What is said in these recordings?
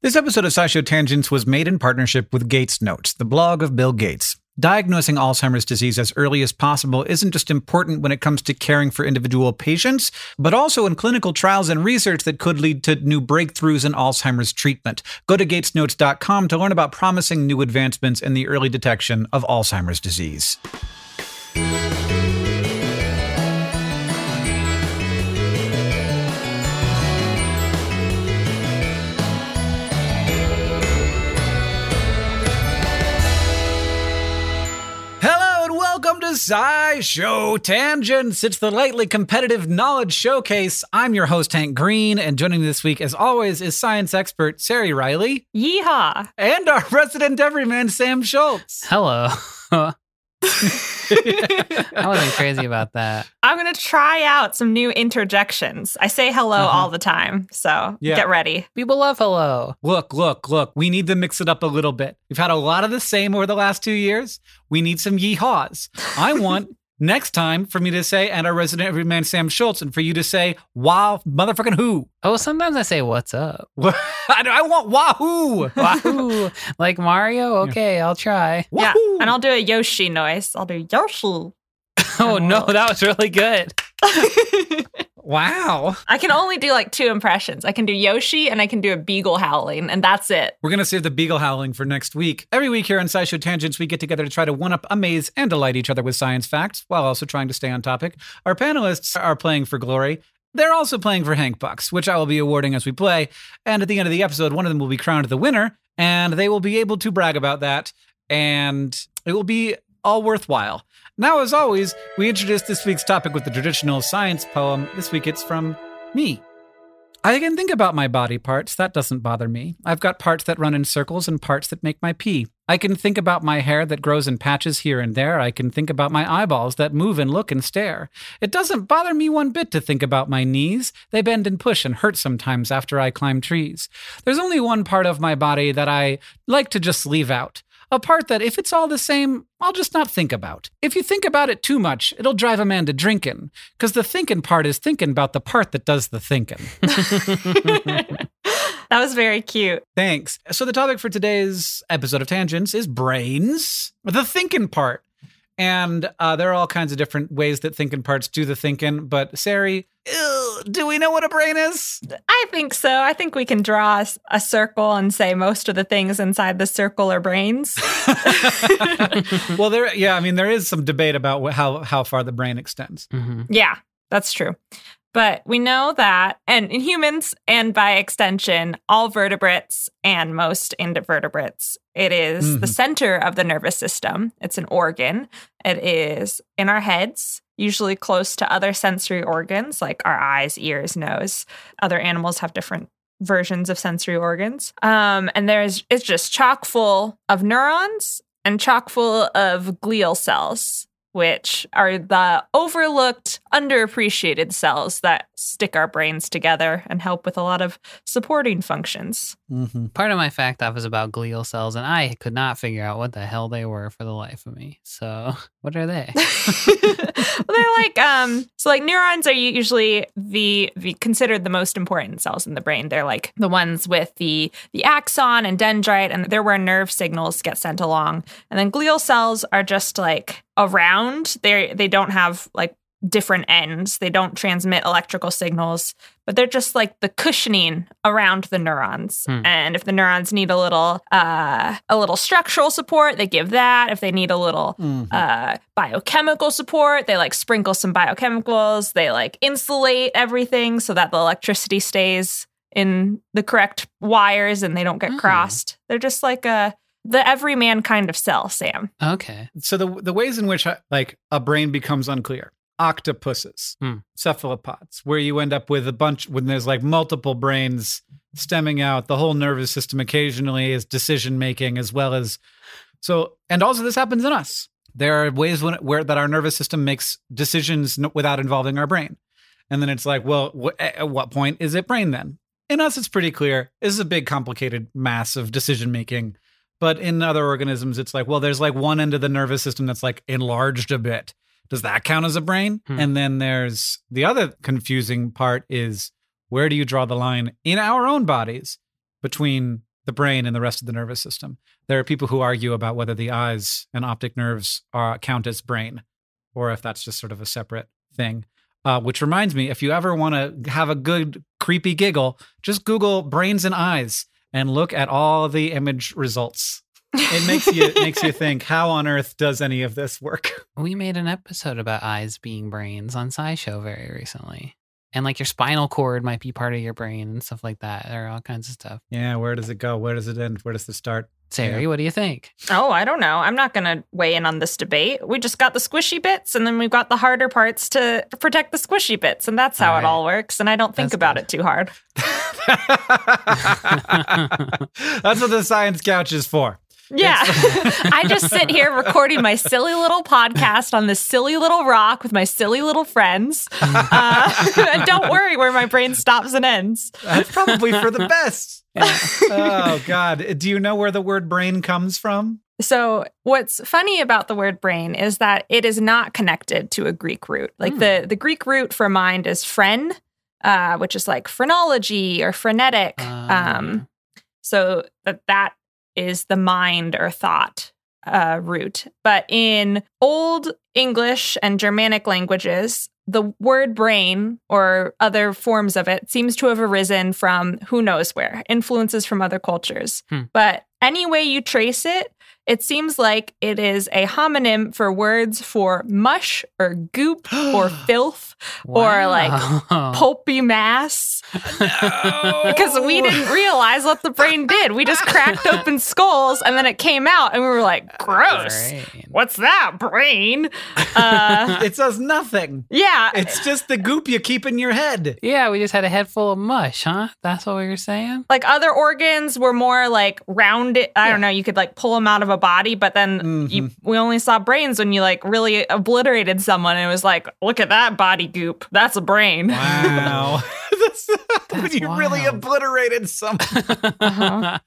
This episode of SciShow Tangents was made in partnership with Gates Notes, the blog of Bill Gates. Diagnosing Alzheimer's disease as early as possible isn't just important when it comes to caring for individual patients, but also in clinical trials and research that could lead to new breakthroughs in Alzheimer's treatment. Go to gatesnotes.com to learn about promising new advancements in the early detection of Alzheimer's disease. SciShow Tangents. It's the lightly competitive knowledge showcase. I'm your host, Hank Green, and joining me this week, as always, is science expert Ceri Riley Yeehaw! and our resident everyman, Sam Schultz. Hello. I wasn't crazy about that. I'm gonna try out some new interjections. I say hello Uh-huh. all the time, so Yeah. get ready. People love hello. Look, look, look. We need to mix it up a little bit. We've had a lot of the same over the last two years. We need some yeehaws. I want next time for me to say, and our resident everyman, Sam Schultz, and for you to say, wow, motherfucking who. Oh, sometimes I say what's up. I, I want wahoo. Wahoo. like Mario? Okay, I'll try. Yeah, Wahoo. and I'll do a Yoshi noise. I'll do Yoshi. Oh no, that was really good. Wow. I can only do like two impressions. I can do Yoshi and I can do a beagle howling, and that's it. We're going to save the beagle howling for next week. Every week here on SciShow Tangents, we get together to try to one up, amaze, and delight each other with science facts while also trying to stay on topic. Our panelists are playing for glory. They're also playing for Hank Bucks, which I will be awarding as we play. And at the end of the episode, one of them will be crowned the winner, and they will be able to brag about that, and it will be all worthwhile. Now, as always, we introduce this week's topic with the traditional science poem. This week it's from me. I can think about my body parts. That doesn't bother me. I've got parts that run in circles and parts that make my pee. I can think about my hair that grows in patches here and there. I can think about my eyeballs that move and look and stare. It doesn't bother me one bit to think about my knees. They bend and push and hurt sometimes after I climb trees. There's only one part of my body that I like to just leave out. A part that, if it's all the same, I'll just not think about. If you think about it too much, it'll drive a man to drinking. Because the thinking part is thinking about the part that does the thinking. That was very cute. Thanks. So the topic for today's episode of Tangents is brains, the thinking part. And uh, there are all kinds of different ways that thinking parts do the thinking. But Ceri, ew, do we know what a brain is? I think so. I think we can draw a circle and say most of the things inside the circle are brains. well, there, yeah, I mean, there is some debate about how how far the brain extends. hmm Yeah, that's true. But we know that, and in humans, and by extension, all vertebrates and most invertebrates, it is the Mhm. center of the nervous system. It's an organ. It is in our heads, usually close to other sensory organs like our eyes, ears, nose. Other animals have different versions of sensory organs. Um, and there's it's just chock full of neurons and chock full of glial cells which are the overlooked, underappreciated cells that stick our brains together and help with a lot of supporting functions. Mm-hmm. Part of my fact off is about glial cells, and I could not figure out what the hell they were for the life of me. So, what are they? well, they're like um so like neurons are usually the, the considered the most important cells in the brain. They're like the ones with the the axon and dendrite and they're where nerve signals get sent along. And then glial cells are just like around. They they don't have like different ends. They don't transmit electrical signals, but they're just like the cushioning around the neurons. Hmm. And if the neurons need a little uh a little structural support, they give that. If they need a little Mm-hmm. uh, biochemical support. They like sprinkle some biochemicals. They like insulate everything so that the electricity stays in the correct wires and they don't get Oh. crossed. They're just like a the everyman kind of cell, Sam. Okay. So the the ways in which uh, like a brain becomes unclear. Octopuses, Hmm. cephalopods, where you end up with a bunch when there's like multiple brains stemming out. The whole nervous system occasionally is decision making as well as so. And also, this happens in us. There are ways when, where that our nervous system makes decisions n- without involving our brain, and then it's like, well, wh- at what point is it brain then? In us, it's pretty clear. This is a big, complicated mass of decision making. But in other organisms, it's like, well, there's like one end of the nervous system that's like enlarged a bit. Does that count as a brain? Hmm. And then there's the other confusing part is where do you draw the line in our own bodies between the brain and the rest of the nervous system. There are people who argue about whether the eyes and optic nerves are, count as brain or if that's just sort of a separate thing. Uh, which reminds me, if you ever want to have a good creepy giggle, just Google brains and eyes and look at all the image results. It makes you it makes you think, how on earth does any of this work? We made an episode about eyes being brains on SciShow very recently. And like your spinal cord might be part of your brain and stuff like that. There are all kinds of stuff. Yeah, where does it go? Where does it end? Where does it start? Ceri, Yeah. what do you think? Oh, I don't know. I'm not going to weigh in on this debate. We just got the squishy bits and then we've got the harder parts to protect the squishy bits. And that's how All it all works. And I don't think That's about good. it too hard. That's what the science couch is for. Yeah. I just sit here recording my silly little podcast on this silly little rock with my silly little friends. Uh, and don't worry where my brain stops and ends. That's probably for the best. oh God. Do you know where the word brain comes from? So, what's funny about the word brain is that it is not connected to a Greek root. Like Hmm. the, the Greek root for mind is phren, uh, which is like phrenology or frenetic. Ah. um, so that that is the mind or thought uh, root. But in Old English and Germanic languages, the word brain or other forms of it seems to have arisen from who knows where, influences from other cultures. Hmm. But any way you trace it, it seems like it is a homonym for words for mush or goop or filth or like pulpy mass because we didn't realize what the brain did. We just cracked open skulls and then it came out and we were like, gross. Brain. What's that, brain? Uh, it says nothing. yeah. It's just the goop you keep in your head. Yeah, we just had a head full of mush, huh? That's what we were saying? like other organs were more like rounded. I don't know. You could like pull them out of a body, but then you, we only saw brains when you like really obliterated someone. And it was like, look at that body goop. That's a brain. Wow. That's, when That's you really obliterated someone. Uh-huh.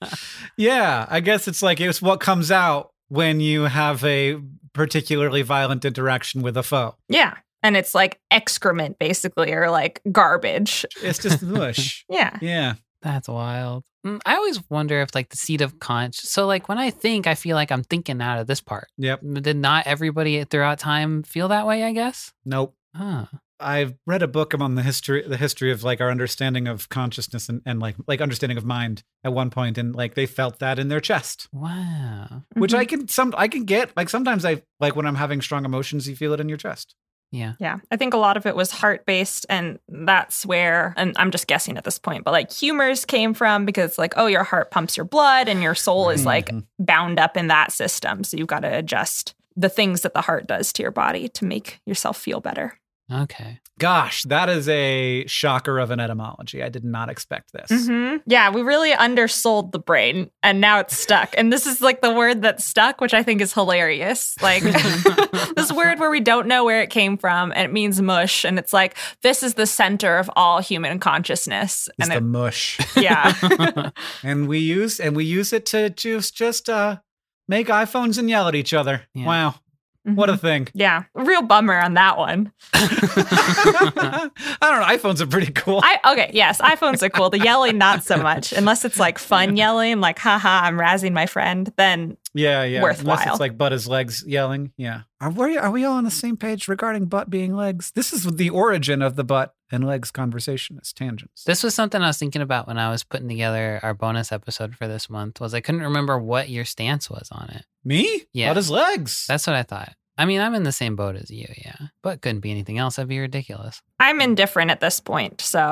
Yeah, I guess it's like it's what comes out when you have a particularly violent interaction with a foe. Yeah. And it's like excrement, basically, or like garbage. It's just mush. Yeah. Yeah. That's wild. Mm, I always wonder if like the seat of conch. So like when I think, I feel like I'm thinking out of this part. Yep. Did not everybody throughout time feel that way? I guess. Nope. Huh. I've read a book on the history the history of like our understanding of consciousness and, and like like understanding of mind at one point and like they felt that in their chest. Wow. Which Mhm. I can some I can get. Like sometimes I like when I'm having strong emotions, you feel it in your chest. Yeah. Yeah, I think a lot of it was heart based, and that's where, and I'm just guessing at this point, but like humors came from because, like, oh, your heart pumps your blood and your soul is like Mhm. bound up in that system. So you've got to adjust the things that the heart does to your body to make yourself feel better. Okay. Gosh, that is a shocker of an etymology. I did not expect this. hmm Yeah, we really undersold the brain and now it's stuck. And this is like the word that stuck, which I think is hilarious. Like this word where we don't know where it came from and it means mush. And it's like, this is the center of all human consciousness. It's and the it, mush. yeah. and we use and we use it to just just uh make iPhones and yell at each other. Yeah. Wow. What Mm-hmm. a thing. Yeah, real bummer on that one. I don't know. iPhones are pretty cool. I okay, yes, iPhones are cool. The yelling not so much, unless it's like fun yelling, like haha, I'm razzing my friend. Then yeah, yeah. Unless worthwhile. it's like butt his legs yelling. Yeah. Are we are we all on the same page regarding butt being legs? This is the origin of the butt and legs conversation as tangents. This was something I was thinking about when I was putting together our bonus episode for this month. Was I couldn't remember what your stance was on it. Me? Yeah. Butt his legs. That's what I thought. I mean, I'm in the same boat as you, yeah. But couldn't be anything else. That'd be ridiculous. I'm indifferent at this point. So,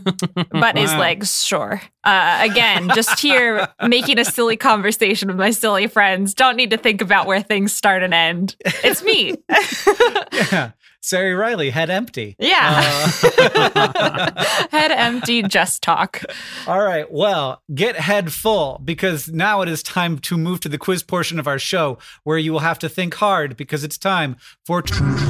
but his legs, sure. Uh, again, just here making a silly conversation with my silly friends. Don't need to think about where things start and end. It's me. yeah. Ceri Riley, head empty. yeah. Uh, Head empty, just talk. All right. Well, get head full because now it is time to move to the quiz portion of our show where you will have to think hard because it's time for. Truth.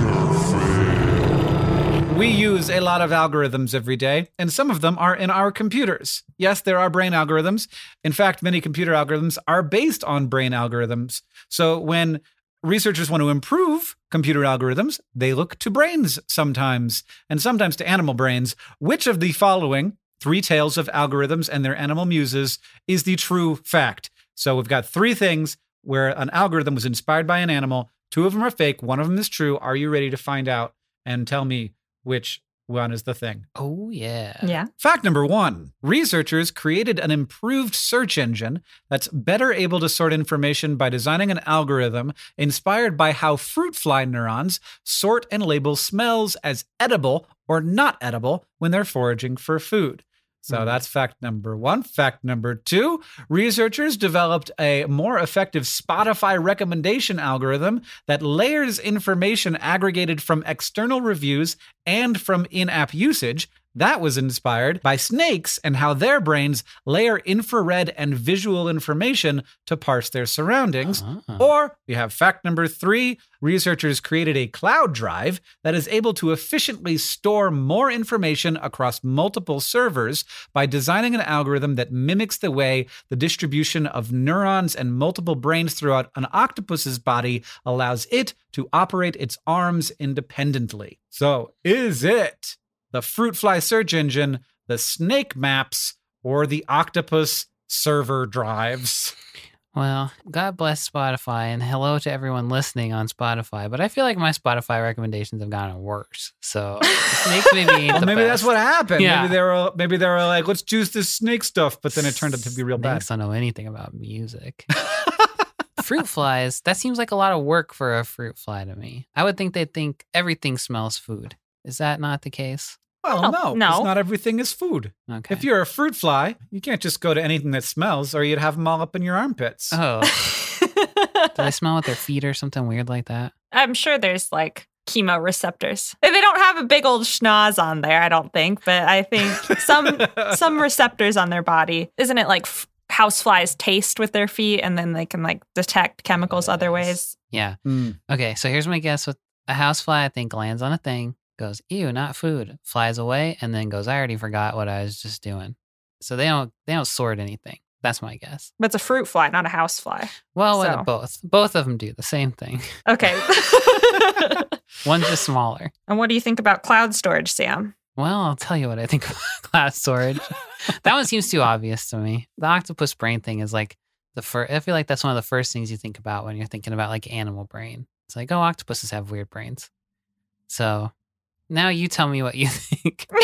We use a lot of algorithms every day, and some of them are in our computers. Yes, there are brain algorithms. In fact, many computer algorithms are based on brain algorithms. So when researchers want to improve computer algorithms, they look to brains sometimes, and sometimes to animal brains. Which of the following Three Tales of Algorithms and Their Animal Muses is the true fact. So we've got three things where an algorithm was inspired by an animal. Two of them are fake, one of them is true. Are you ready to find out and tell me which one is the thing? Oh yeah. Yeah. Fact number one researchers created an improved search engine that's better able to sort information by designing an algorithm inspired by how fruit fly neurons sort and label smells as edible or not edible when they're foraging for food. So Hmm. that's fact number one. Fact number two researchers developed a more effective Spotify recommendation algorithm that layers information aggregated from external reviews and from in app usage. That was inspired by snakes and how their brains layer infrared and visual information to parse their surroundings. Ah. Or we have fact number three researchers created a cloud drive that is able to efficiently store more information across multiple servers by designing an algorithm that mimics the way the distribution of neurons and multiple brains throughout an octopus's body allows it to operate its arms independently. So, is it the fruit fly search engine, the snake maps, or the octopus server drives? Well, God bless Spotify and hello to everyone listening on Spotify. But I feel like my Spotify recommendations have gotten worse. So snakes maybe Well, maybe that's what happened. Yeah. Maybe they were maybe they were like, let's juice this snake stuff, but then it turned out to be real bad. Snakes don't know anything about music. fruit flies, that seems like a lot of work for a fruit fly to me. I would think they'd think everything smells food. Is that not the case? Well, Well, no, no. not everything is food. Okay. If you're a fruit fly, you can't just go to anything that smells, or you'd have them all up in your armpits. oh, do they smell with their feet or something weird like that? I'm sure there's like chemoreceptors. They don't have a big old schnoz on there, I don't think, but I think some some receptors on their body. Isn't it like f- houseflies taste with their feet and then they can like detect chemicals other ways? Yeah. Mm. Okay, so here's my guess with a housefly, I think lands on a thing, goes, ew, not food, flies away, and then goes, I already forgot what I was just doing. So they don't they don't sort anything. That's my guess. But it's a fruit fly, not a housefly. Well, So- well, both. Both of them do the same thing. Okay. One's just smaller. and what do you think about cloud storage, Sam? Well, I'll tell you what I think about cloud storage. that one seems too obvious to me. The octopus brain thing is like the first. I feel like that's one of the first things you think about when you're thinking about like animal brain. It's like, oh, octopuses have weird brains. So now you tell me what you think.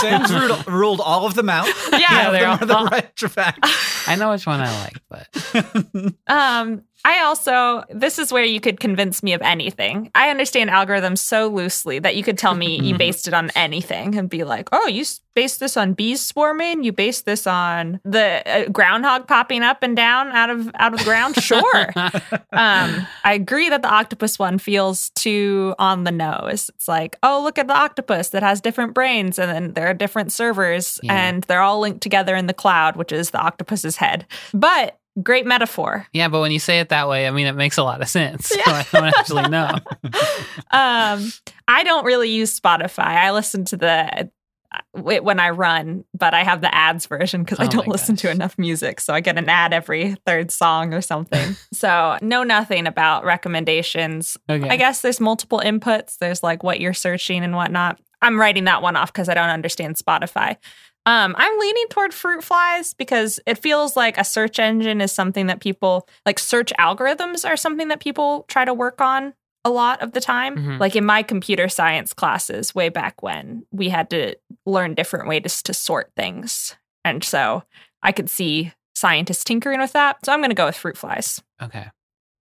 Sam's ruled, ruled all of them out. Yeah, None of they're them are the all- right track. I know which one I like, but Um, I also this is where you could convince me of anything. I understand algorithms so loosely that you could tell me you based it on anything and be like, "Oh, you based this on bees swarming. You based this on the uh, groundhog popping up and down out of out of the ground." Sure. um, I agree that the octopus one feels too on the nose. It's like, oh, look at the octopus that has different brains, and then there are different servers, Yeah. and they're all linked together in the cloud, which is the octopus's head. But great metaphor. yeah, but when you say it that way, I mean, it makes a lot of sense. So I don't actually know. um, I don't really use Spotify. I listen to the when I run, but I have the ads version because I Oh don't my listen to enough music. So I get an ad every third song or something. so know nothing about recommendations. Okay. I guess there's multiple inputs. There's like what you're searching and whatnot. I'm writing that one off because I don't understand Spotify. Um, I'm leaning toward fruit flies because it feels like a search engine is something that people like search algorithms are something that people try to work on a lot of the time. Mhm. Like in my computer science classes way back when, we had to learn different ways to sort things. And so I could see scientists tinkering with that. So I'm going to go with fruit flies. Okay.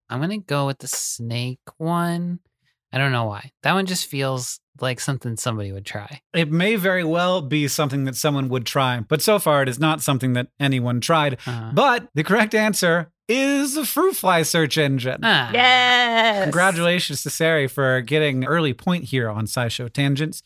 I'm going to go with the snake one. I don't know why. That one just feels like something somebody would try. It may very well be something that someone would try, but so far it is not something that anyone tried. Uh, But the correct answer is the fruit fly search engine. ah, Yes. Congratulations to Ceri for getting early point here on SciShow Tangents.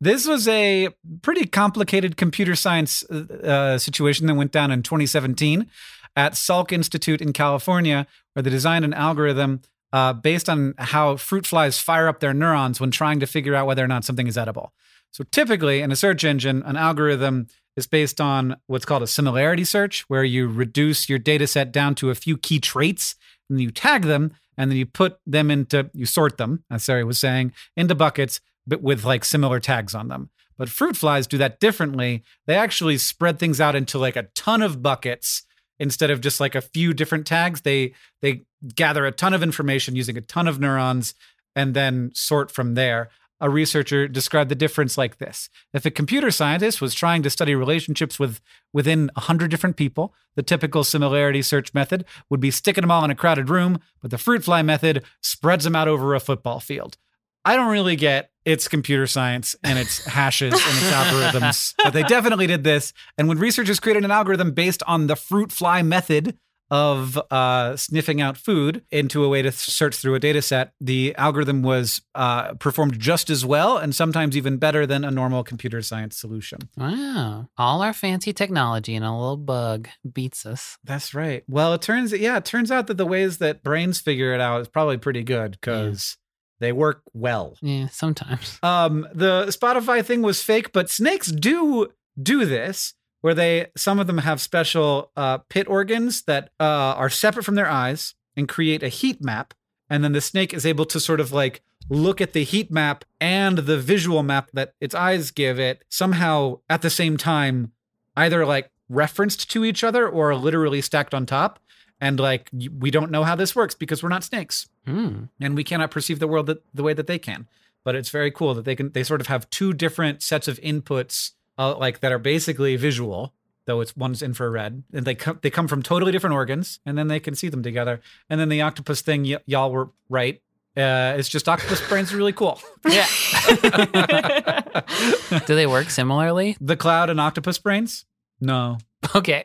This was a pretty complicated computer science uh, situation that went down in 2017 at Salk Institute in California, where they designed an algorithm uh, based on how fruit flies fire up their neurons when trying to figure out whether or not something is edible. So typically, in a search engine, an algorithm is based on what's called a similarity search, where you reduce your data set down to a few key traits and you tag them and then you put them into you sort them as Ceri was saying into buckets but with like similar tags on them But fruit flies do that differently. They actually spread things out into like a ton of buckets instead of just like a few different tags. They they gather a ton of information using a ton of neurons and then sort from there. A researcher described the difference like this. If a computer scientist was trying to study relationships with within 100 different people, the typical similarity search method would be sticking them all in a crowded room, but the fruit fly method spreads them out over a football field. I don't really get its computer science and its hashes and its algorithms, but they definitely did this. And when researchers created an algorithm based on the fruit fly method of uh, sniffing out food into a way to search through a data set, the algorithm was uh, performed just as well and sometimes even better than a normal computer science solution. Wow. All our fancy technology and a little bug beats us. That's right. Well, it turns yeah, it turns out that the ways that brains figure it out is probably pretty good because they work well. Yeah, sometimes. Um, the Spotify thing was fake, but snakes do do this, where they some of them have special uh, pit organs that uh, are separate from their eyes and create a heat map, and then the snake is able to sort of like look at the heat map and the visual map that its eyes give it somehow at the same time, either like referenced to each other or literally stacked on top. And like we don't know how this works because we're not snakes Hmm. and we cannot perceive the world that, the way that they can. But it's very cool that they can they sort of have two different sets of inputs, uh, like that are basically visual, though it's one's infrared, and they come they come from totally different organs, and then they can see them together. And then the octopus thing, y- y'all were right. Uh, it's just octopus brains are really cool. Yeah. Do they work similarly? the cloud and octopus brains? No. Okay.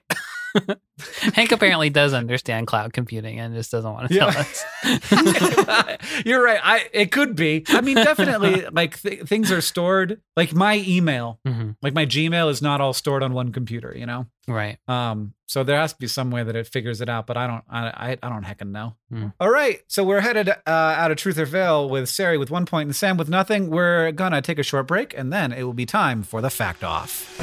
Hank apparently does understand cloud computing and just doesn't want to Yeah. tell us. You're right. I it could be. I mean, definitely. Like th- things are stored. Like my email, hmm like my Gmail is not all stored on one computer. You know. Right. Um, so there has to be some way that it figures it out, but I don't, I, I, I don't heckin' know. Hmm. All right, so we're headed uh, out of Truth or Fail with Ceri with one point and Sam with nothing. We're gonna take a short break, and then it will be time for the fact off.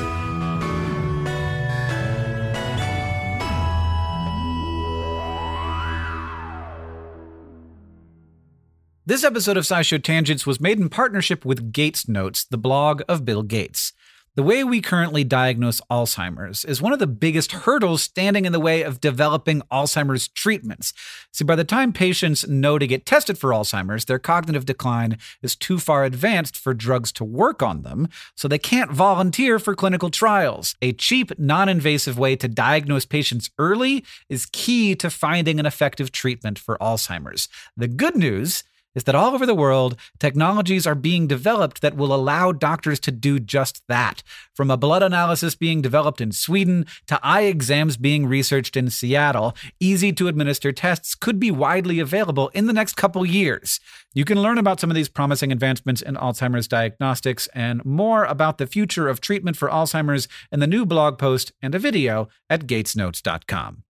This episode of SciShow Tangents was made in partnership with Gates Notes, the blog of Bill Gates. The way we currently diagnose Alzheimer's is one of the biggest hurdles standing in the way of developing Alzheimer's treatments. See, by the time patients know to get tested for Alzheimer's, their cognitive decline is too far advanced for drugs to work on them, so they can't volunteer for clinical trials. A cheap, non invasive way to diagnose patients early is key to finding an effective treatment for Alzheimer's. The good news is that all over the world, technologies are being developed that will allow doctors to do just that. From a blood analysis being developed in Sweden to eye exams being researched in Seattle, easy to administer tests could be widely available in the next couple years. You can learn about some of these promising advancements in Alzheimer's diagnostics and more about the future of treatment for Alzheimer's in the new blog post and a video at gatesnotes.com.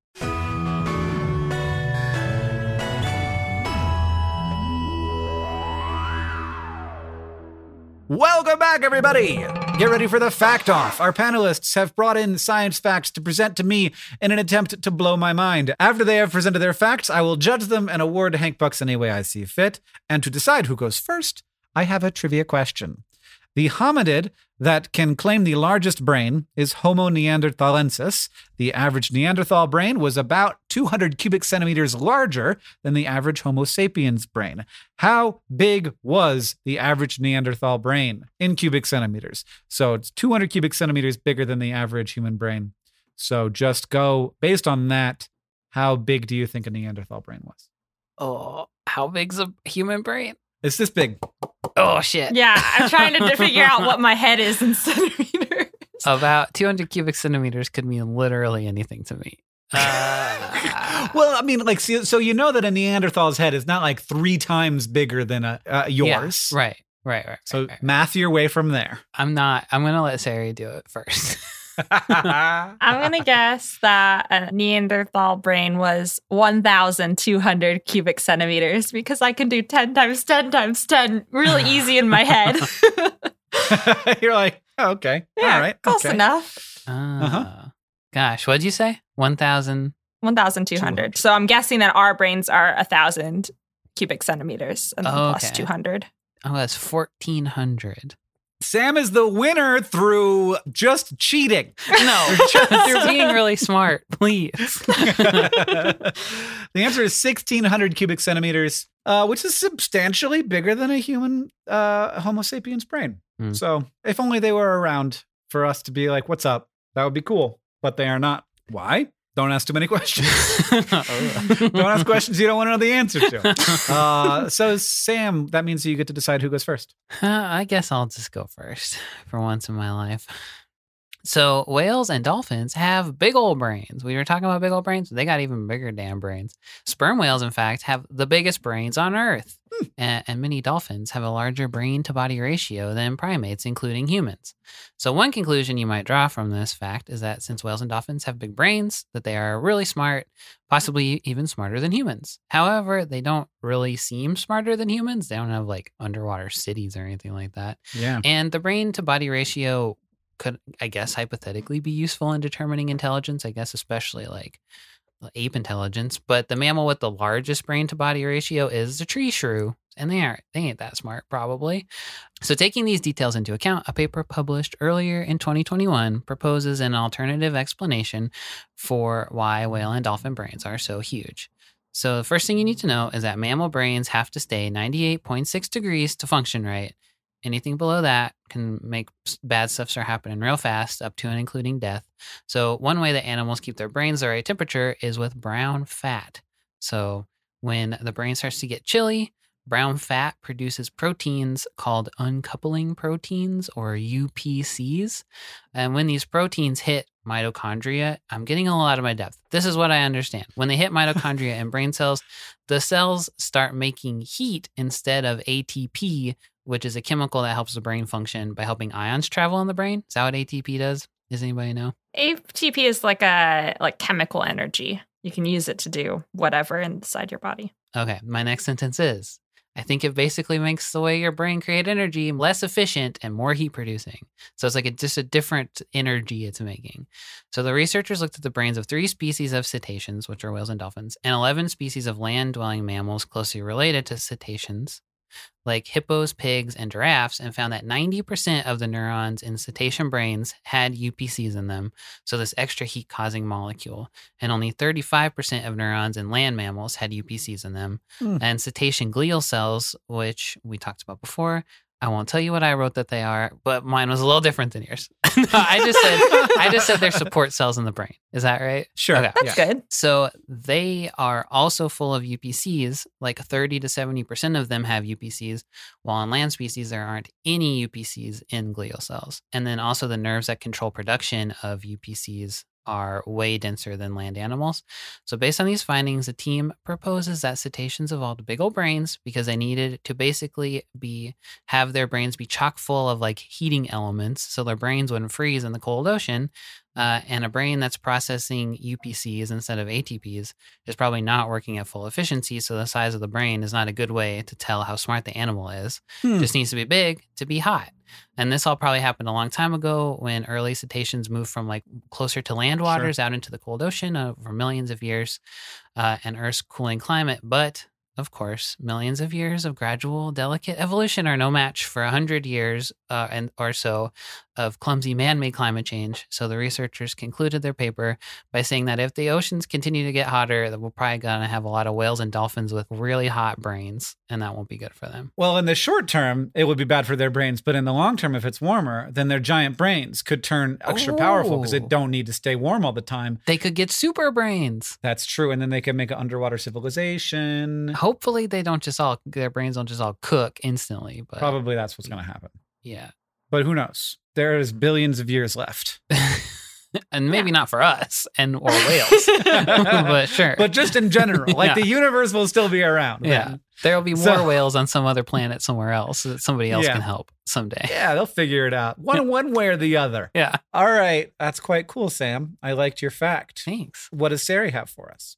Welcome back, everybody! Get ready for the fact off. Our panelists have brought in science facts to present to me in an attempt to blow my mind. After they have presented their facts, I will judge them and award Hank Bucks any way I see fit. And to decide who goes first, I have a trivia question. The hominid that can claim the largest brain is Homo neanderthalensis. The average Neanderthal brain was about 200 cubic centimeters larger than the average Homo sapiens brain. How big was the average Neanderthal brain in cubic centimeters? So it's 200 cubic centimeters bigger than the average human brain. So just go based on that. How big do you think a Neanderthal brain was? Oh, how big's a human brain? It's this big. Oh shit. yeah, I'm trying to figure out what my head is in centimeters. About 200 cubic centimeters could mean literally anything to me. Uh, well, I mean, like, so, so you know that a Neanderthal's head is not like three times bigger than a uh, yeah, yours. right, right, right. So right, right. math your way from there. I'm not. I'm gonna let Ceri do it first. I'm going to guess that a Neanderthal brain was 1,200 cubic centimeters because I can do 10 times 10 times 10 really easy in my head. You're like, oh, okay, yeah, all right, close okay. enough. Uh, Gosh, what'd you say? 1,000. 1,200. So I'm guessing that our brains are 1,000 cubic centimeters and then Oh, plus okay. 200. Oh, that's 1,400. Sam is the winner through just cheating. No, you're being really smart. Please. the answer is 1600 cubic centimeters, uh, which is substantially bigger than a human uh, Homo sapiens brain. Hmm. So, if only they were around for us to be like, what's up? That would be cool. But they are not. Why? Don't ask too many questions. don't ask questions you don't want to know the answer to. Uh, so, Sam, that means you get to decide who goes first. Uh, I guess I'll just go first for once in my life. So, whales and dolphins have big old brains. We were talking about big old brains. They got even bigger damn brains. Sperm whales, in fact, have the biggest brains on Earth. Hmm. And, and many dolphins have a larger brain to body ratio than primates, including humans. So, one conclusion you might draw from this fact is that since whales and dolphins have big brains, that they are really smart, possibly even smarter than humans. However, they don't really seem smarter than humans. They don't have like underwater cities or anything like that. Yeah. And the brain to body ratio could, I guess, hypothetically be useful in determining intelligence. I guess, especially like uh, ape intelligence. But the mammal with the largest brain to body ratio is the tree shrew, and they aren't they ain't that smart probably. So taking these details into account, a paper published earlier in 2021 proposes an alternative explanation for why whale and dolphin brains are so huge. So the first thing you need to know is that mammal brains have to stay 98.6 degrees to function right. Anything below that can make bad stuff start happening real fast, up to and including death. So, one way that animals keep their brains the right temperature is with brown fat. So, when the brain starts to get chilly, brown fat produces proteins called uncoupling proteins or UPCs. And when these proteins hit mitochondria, I'm getting a lot of my depth. This is what I understand. When they hit mitochondria and brain cells, the cells start making heat instead of ATP, which is a chemical that helps the brain function by helping ions travel in the brain. Is that what ATP does? Does anybody know? ATP is like a like chemical energy. You can use it to do whatever inside your body. Okay, my next sentence is I think it basically makes the way your brain create energy less efficient and more heat producing. So it's like a, just a different energy it's making. So the researchers looked at the brains of three species of cetaceans, which are whales and dolphins, and 11 species of land dwelling mammals closely related to cetaceans, like hippos, pigs, and giraffes, and found that 90% of the neurons in cetacean brains had UPCs in them, so this extra heat causing molecule, and only 35% of neurons in land mammals had UPCs in them. Hmm. And cetacean glial cells, which we talked about before, I won't tell you what I wrote that they are, but mine was a little different than yours. no, I just said I just said they're support cells in the brain. Is that right? Sure. Okay. That's yeah. good. So they are also full of UPCs. Like 30 to 70% of them have UPCs, while in land species, there aren't any UPCs in glial cells. And then also the nerves that control production of UPCs are way denser than land animals. So, based on these findings, the team proposes that cetaceans evolved big old brains because they needed to basically be have their brains be chock full of like heating elements, so their brains wouldn't freeze in the cold ocean. Uh, and a brain that's processing UPCs instead of ATPs is probably not working at full efficiency. So the size of the brain is not a good way to tell how smart the animal is. Hmm. Just needs to be big to be hot. And this all probably happened a long time ago when early cetaceans moved from like closer to land Sure. waters out into the cold ocean over millions of years uh, and Earth's cooling climate. But of course, millions of years of gradual, delicate evolution are no match for a hundred years uh, and or so of clumsy man-made climate change. So the researchers concluded their paper by saying that if the oceans continue to get hotter, that we're probably gonna have a lot of whales and dolphins with really hot brains, and that won't be good for them. Well, in the short term, it would be bad for their brains, but in the long term, if it's warmer, then their giant brains could turn extra powerful because they Oh. don't need to stay warm all the time. They could get super brains. That's true, and then they could make an underwater civilization. Hopefully, they don't just all their brains don't just all cook instantly. But Probably that's what's going to happen. yeah, But who knows? There is billions of years left. and maybe not for us and or whales, but sure. But just in general, like Yeah. the universe will still be around. Yeah. There'll be more So- whales on some other planet somewhere else that somebody else Yeah. can help someday. Yeah, they'll figure it out. One one way or the other. Yeah. All right. That's quite cool, Sam. I liked your fact. Thanks. What does Ceri have for us?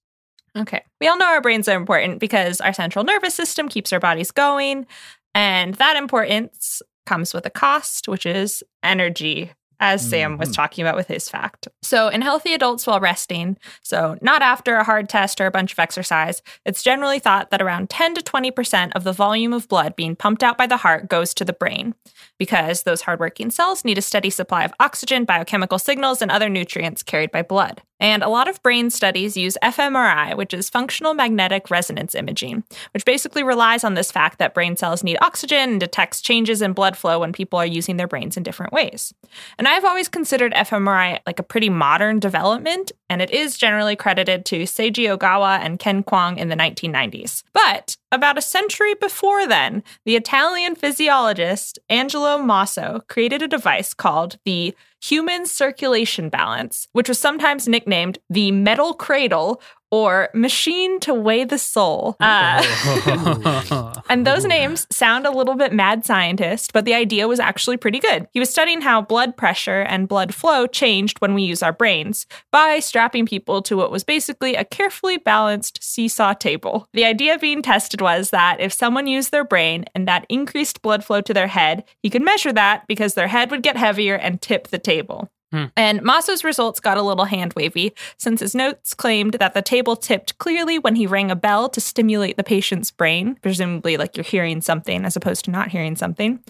Okay. We all know our brains are important because our central nervous system keeps our bodies going. And that importance comes with a cost, which is energy. as Sam was Mhm. talking about with his fact. So, in healthy adults while resting, so not after a hard test or a bunch of exercise, it's generally thought that around 10 to 20% of the volume of blood being pumped out by the heart goes to the brain because those hardworking cells need a steady supply of oxygen, biochemical signals, and other nutrients carried by blood. And a lot of brain studies use fMRI, which is functional magnetic resonance imaging, which basically relies on this fact that brain cells need oxygen and detects changes in blood flow when people are using their brains in different ways. And I've always considered fMRI like a pretty modern development, and it is generally credited to Seiji Ogawa and Ken Kwong in the 1990s. But about a century before then, the Italian physiologist Angelo Mosso created a device called the Human Circulation Balance, which was sometimes nicknamed the metal cradle or machine to weigh the soul. Uh, and those names sound a little bit mad scientist, but the idea was actually pretty good. He was studying how blood pressure and blood flow changed when we use our brains by strapping people to what was basically a carefully balanced seesaw table. The idea being tested was that if someone used their brain and that increased blood flow to their head, he could measure that because their head would get heavier and tip the table. Hmm. And Mosso's results got a little hand wavy since his notes claimed that the table tipped clearly when he rang a bell to stimulate the patient's brain, presumably like you're hearing something as opposed to not hearing something,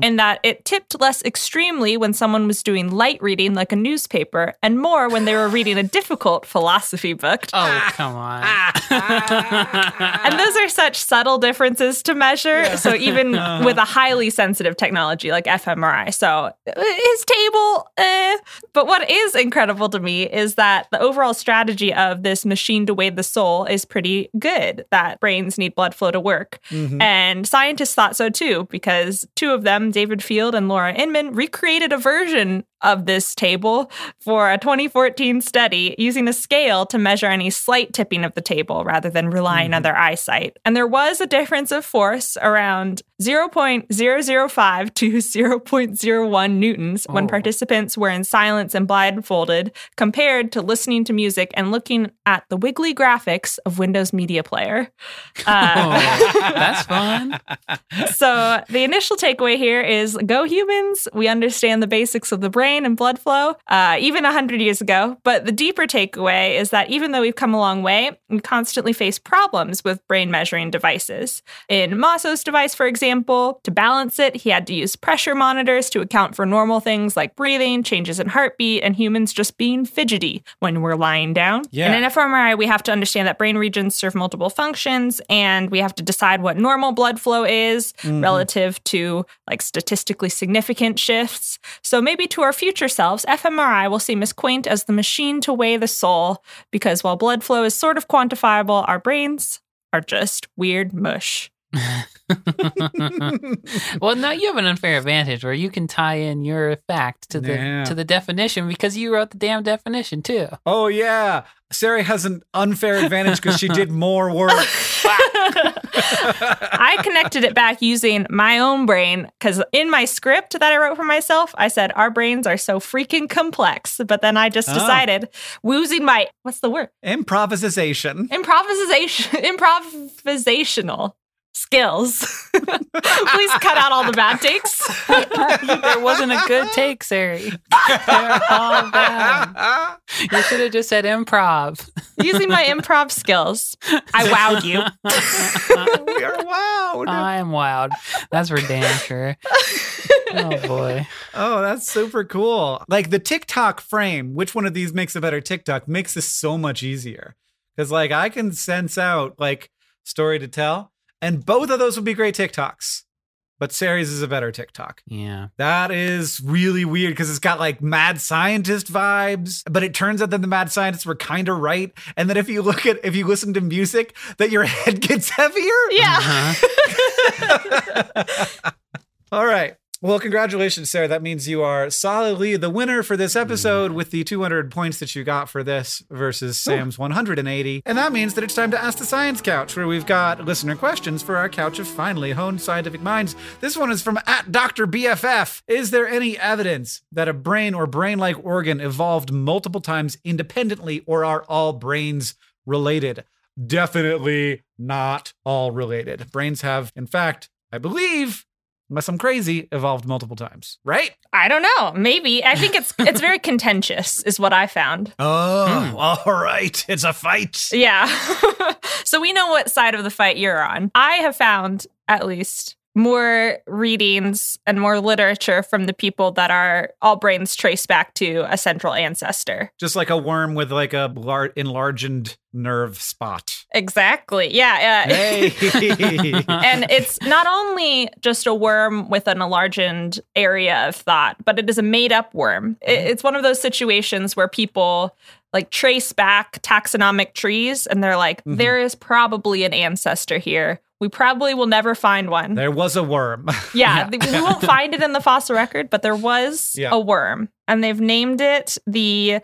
and that it tipped less extremely when someone was doing light reading like a newspaper and more when they were reading a difficult philosophy book. oh, come on. And those are such subtle differences to measure. So even with a highly sensitive technology like fMRI, so uh, his table. Eh. But what is incredible to me is that the overall strategy of this machine to weigh the soul is pretty good. That brains need blood flow to work, mm-hmm. and scientists thought so too because two of them, David Field and Laura Inman, recreated a version of this table for a 2014 study using a scale to measure any slight tipping of the table rather than relying on their eyesight. And there was a difference of force around 0.005 to 0.01 newtons when Oh. participants were in silence and blindfolded compared to listening to music and looking at the wiggly graphics of Windows Media Player. Uh, Oh, that's fun. so the initial takeaway here is go humans we understand the basics of the brain and blood flow uh, even 100 years ago but the deeper takeaway is that even though we've come a long way we constantly face problems with brain measuring devices in Mosso's device for example to balance it he had to use pressure monitors to account for normal things like breathing changes in heartbeat and humans just being fidgety when we're lying down Yeah. and in fMRI, we have to understand that brain regions serve multiple functions, and we have to decide what normal blood flow is relative to like statistically significant shifts. So maybe to our future selves, fMRI will seem as quaint as the machine to weigh the soul, because while blood flow is sort of quantifiable, our brains are just weird mush. well, now you have an unfair advantage where you can tie in your fact to the Yeah. to the definition because you wrote the damn definition too. Oh yeah, Ceri has an unfair advantage because she did more work. I connected it back using my own brain because in my script that I wrote for myself, I said our brains are so freaking complex. But then I just Oh. decided, using my what's the word? Improvisation. Improvisation, improvisational skills. Please cut out all the bad takes. there wasn't a good take, Ceri. They're all bad. You should have just said improv. using my improv skills, I wowed you. we are wowed. I'm wild. That's for damn sure. Oh boy. Oh, that's super cool. Like the TikTok frame, which one of these makes a better TikTok makes this so much easier. Because like I can sense out like story to tell, and both of those would be great TikToks. But Ceri's is a better TikTok. Yeah. That is really weird because it's got like mad scientist vibes, but it turns out that the mad scientists were kind of right. And that if you look at, if you listen to music, that your head gets heavier. Yeah. Uh-huh. All right. Well, congratulations, Ceri. That means you are solidly the winner for this episode with the 200 points that you got for this versus Sam's 180. And that means that it's time to ask the Science Couch, where we've got listener questions for our couch of finely honed scientific minds. This one is from at Dr. BFF. Is there any evidence that a brain or brain like organ evolved multiple times independently, or are all brains related? Definitely not all related. Brains have, in fact, I believe, unless I'm crazy, evolved multiple times. Right? I don't know. Maybe. I think it's it's very contentious, is what I found. Oh, hmm. all right. It's a fight. Yeah. so we know what side of the fight you're on. I have found at least more readings and more literature from the people that are all brains traced back to a central ancestor. Just like a worm with like a lar- enlarged nerve spot. Exactly. Yeah. yeah. Hey. and it's not only just a worm with an enlarged area of thought, but it is a made up worm. It- It's one of those situations where people like trace back taxonomic trees and they're like, Mhm. "There is probably an ancestor here. We probably will never find one. there was a worm. Yeah, th- we won't find it in the fossil record, but there was Yeah. a worm, and they've named it the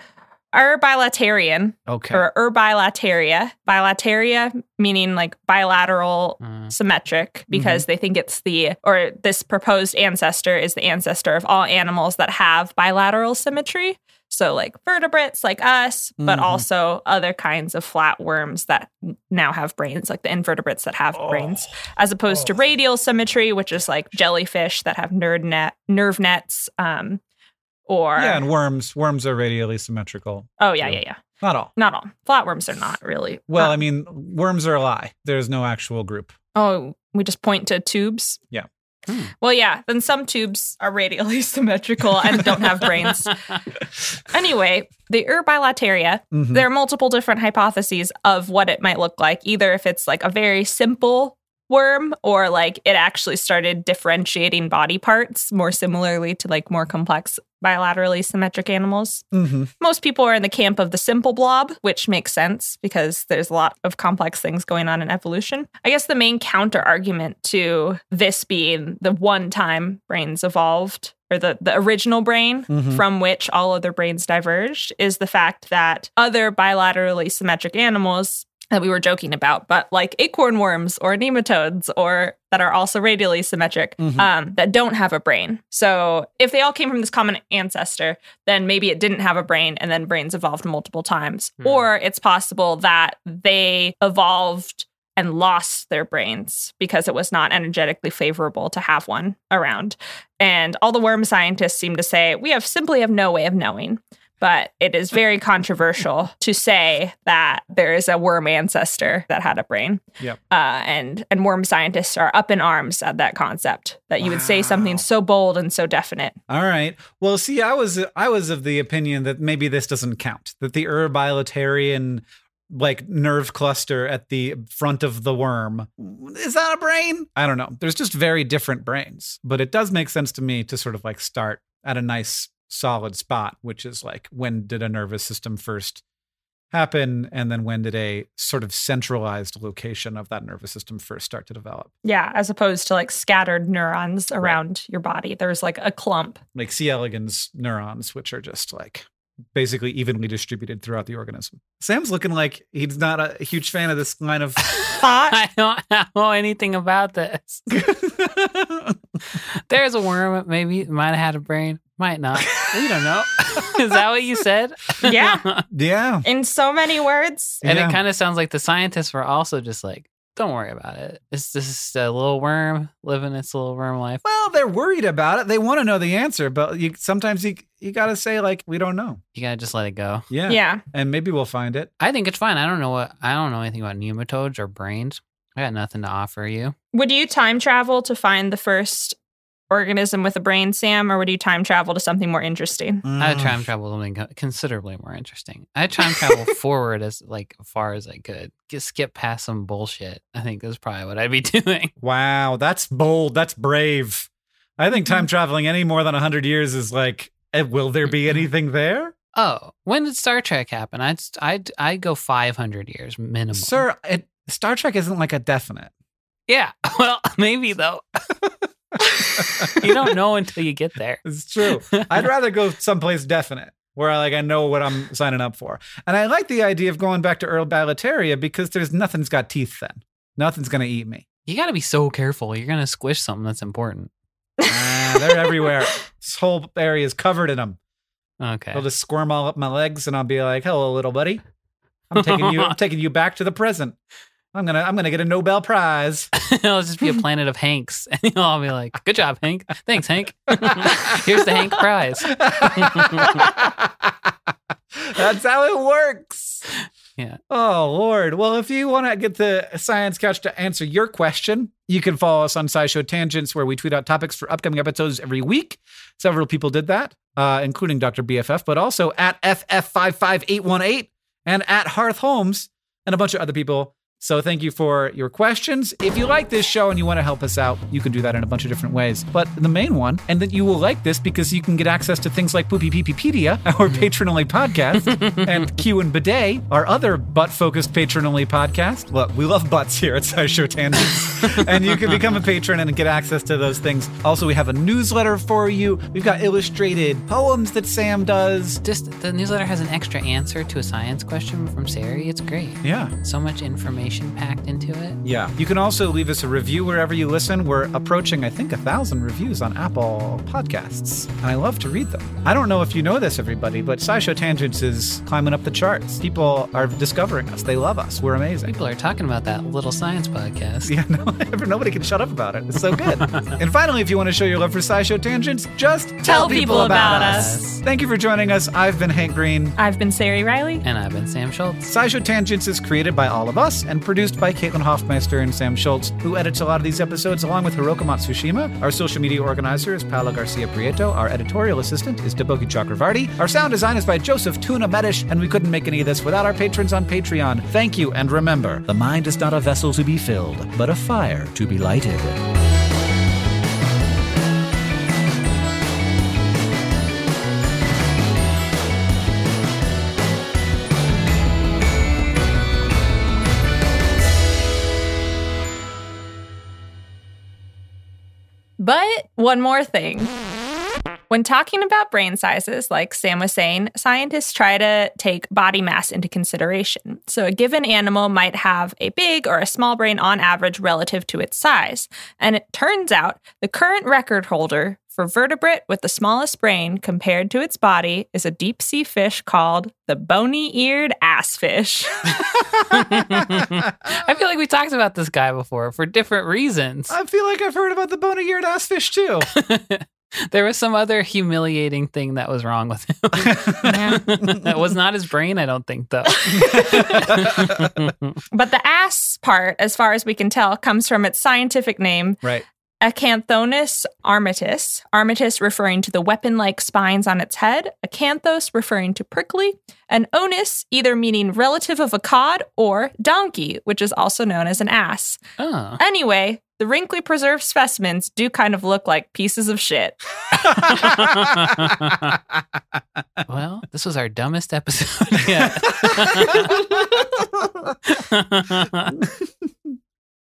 Urbilaterian Okay. or Urbilateria. Bilateria meaning like bilateral Uh, symmetric because they think it's the or this proposed ancestor is the ancestor of all animals that have bilateral symmetry. So like vertebrates like us, but Mhm. also other kinds of flatworms that now have brains, like the invertebrates that have brains, as opposed to Oh. radial symmetry, which is like jellyfish that have nerve net nerve nets. Um, or yeah, and worms. Worms are radially symmetrical. oh yeah, too. yeah, yeah. Not all. Not all flatworms are not really. Well, Uh, I mean, worms are a lie. There's no actual group. Oh, we just point to tubes? Yeah. Hmm. Well, yeah, then some tubes are radially symmetrical and don't have brains. Anyway, the Urbilateria, Mhm. there are multiple different hypotheses of what it might look like, either if it's like a very simple worm or like it actually started differentiating body parts more similarly to like more complex bilaterally symmetric animals. Mhm. Most people are in the camp of the simple blob, which makes sense because there's a lot of complex things going on in evolution. I guess the main counter argument to this being the one time brains evolved, or the, the original brain Mhm. from which all other brains diverged, is the fact that other bilaterally symmetric animals that we were joking about, but like acorn worms or nematodes or that are also radially symmetric Mhm. um, that don't have a brain. So if they all came from this common ancestor, then maybe it didn't have a brain and then brains evolved multiple times. Hmm. Or it's possible that they evolved and lost their brains because it was not energetically favorable to have one around. And all the worm scientists seem to say we have simply have no way of knowing. But it is very controversial to say that there is a worm ancestor that had a brain. Yep. Uh, and and worm scientists are up in arms at that concept that you would say something so bold and so definite. All right. Well, see, I was I was of the opinion that maybe this doesn't count. That the urbilaterian like nerve cluster at the front of the worm is that a brain? I don't know. There's just very different brains, but it does make sense to me to sort of like start at a nice solid spot, which is like when did a nervous system first happen and then when did a sort of centralized location of that nervous system first start to develop? Yeah, as opposed to like scattered neurons around your body. There's like a clump. like C. elegans neurons, which are just like basically evenly distributed throughout the organism. Sam's looking like he's not a huge fan of this line of thought. I don't know anything about this. There's a worm. Maybe it might have had a brain. Might not. We don't know. Is that what you said? Yeah. yeah. In so many words. and Yeah. it kind of sounds like the scientists were also just like, don't worry about it. It's just a little worm living its little worm life. Well, they're worried about it. They want to know the answer, but you sometimes you you got to say like we don't know. You gotta just let it go. Yeah. Yeah. And maybe we'll find it. I think it's fine. I don't know what I don't know anything about nematodes or brains. I got nothing to offer you. Would you time travel to find the first organism with a brain, Sam, or would you time travel to something more interesting? I would Mm. time travel to something considerably more interesting. I would time travel forward as like far as I could. Just skip past some bullshit. I think that's probably what I'd be doing. Wow, that's bold. That's brave. I think Mm-hmm. time traveling any more than 100 years is like eh, will there be anything there? Oh, when did Star Trek happen? I'd I'd I'd go five hundred years minimum. Sir, it, Star Trek isn't like a definite. Yeah. Well, maybe though. you don't know until you get there. It's true. I'd rather go someplace definite where I like I know what I'm signing up for. And I like the idea of going back to Urbilateria because there's nothing's got teeth then. Nothing's gonna eat me. You got to be so careful. You're gonna squish something that's important. Ah, they're everywhere. This whole area is covered in them. Okay. They'll just squirm all up my legs and I'll be like, hello, little buddy. I'm taking you I'm taking you back to the present. I'm gonna I'm gonna get a Nobel Prize. It'll just be a planet of Hanks, and all be like, "Good job, Hank. Thanks, Hank. Here's the Hank Prize." That's how it works. Yeah. Oh Lord. Well, if you want to get the Science Couch to answer your question, you can follow us on SciShow Tangents, where we tweet out topics for upcoming episodes every week. Several people did that, uh, including Dr. BFF, but also at FF55818 and at Hearth Holmes and a bunch of other people. So thank you for your questions. If you like this show and you want to help us out, you can do that in a bunch of different ways. But the main one, and that you will like this because you can get access to things like Poopy Peepedia, our patron only podcast, and Q and Bidet, our other butt focused patron only podcast. Look, we love butts here at SciShow Tangents. and you can become a patron and get access to those things. Also, we have a newsletter for you. We've got illustrated poems that Sam does. Just the newsletter has an extra answer to a science question from Ceri. It's great. Yeah. So much information packed into it. Yeah. You can also leave us a review wherever you listen. We're approaching, I think, a thousand reviews on Apple Podcasts, and I love to read them. I don't know if you know this, everybody, but SciShow Tangents is climbing up the charts. People are discovering us. They love us. We're amazing. People are talking about that little science podcast. Yeah, no, nobody can shut up about it. It's so good. and finally, if you want to show your love for SciShow Tangents, just Tell people about us. Thank you for joining us. I've been Hank Green. I've been Ceri Riley. And I've been Sam Schultz. SciShow Tangents is created by all of us and produced by Caitlin Hoffmeister and Sam Schultz, who edits a lot of these episodes along with Hiroko Matsushima. Our social media organizer is Paolo Garcia Prieto. Our editorial assistant is Deboki Chakravarti. Our sound design is by Joseph Tuna Medina, and we couldn't make any of this without our patrons on Patreon. Thank you, and remember, the mind is not a vessel to be filled, but a fire to be lighted. But one more thing. When talking about brain sizes, like Sam was saying, scientists try to take body mass into consideration. So a given animal might have a big or a small brain on average relative to its size. And it turns out the current record holder for vertebrate with the smallest brain compared to its body is a deep sea fish called the bony eared ass fish. I feel like we talked about this guy before for different reasons. I feel like I've heard about the bony eared ass fish too. there was some other humiliating thing that was wrong with him. that was not his brain, I don't think, though. but the ass part, as far as we can tell, comes from its scientific name, right. Acanthonus armatus, armatus referring to the weapon like spines on its head, acanthos referring to prickly, and onus either meaning relative of a cod or donkey, which is also known as an ass. Oh. Anyway, the wrinkly preserved specimens do kind of look like pieces of shit. well, this was our dumbest episode yet.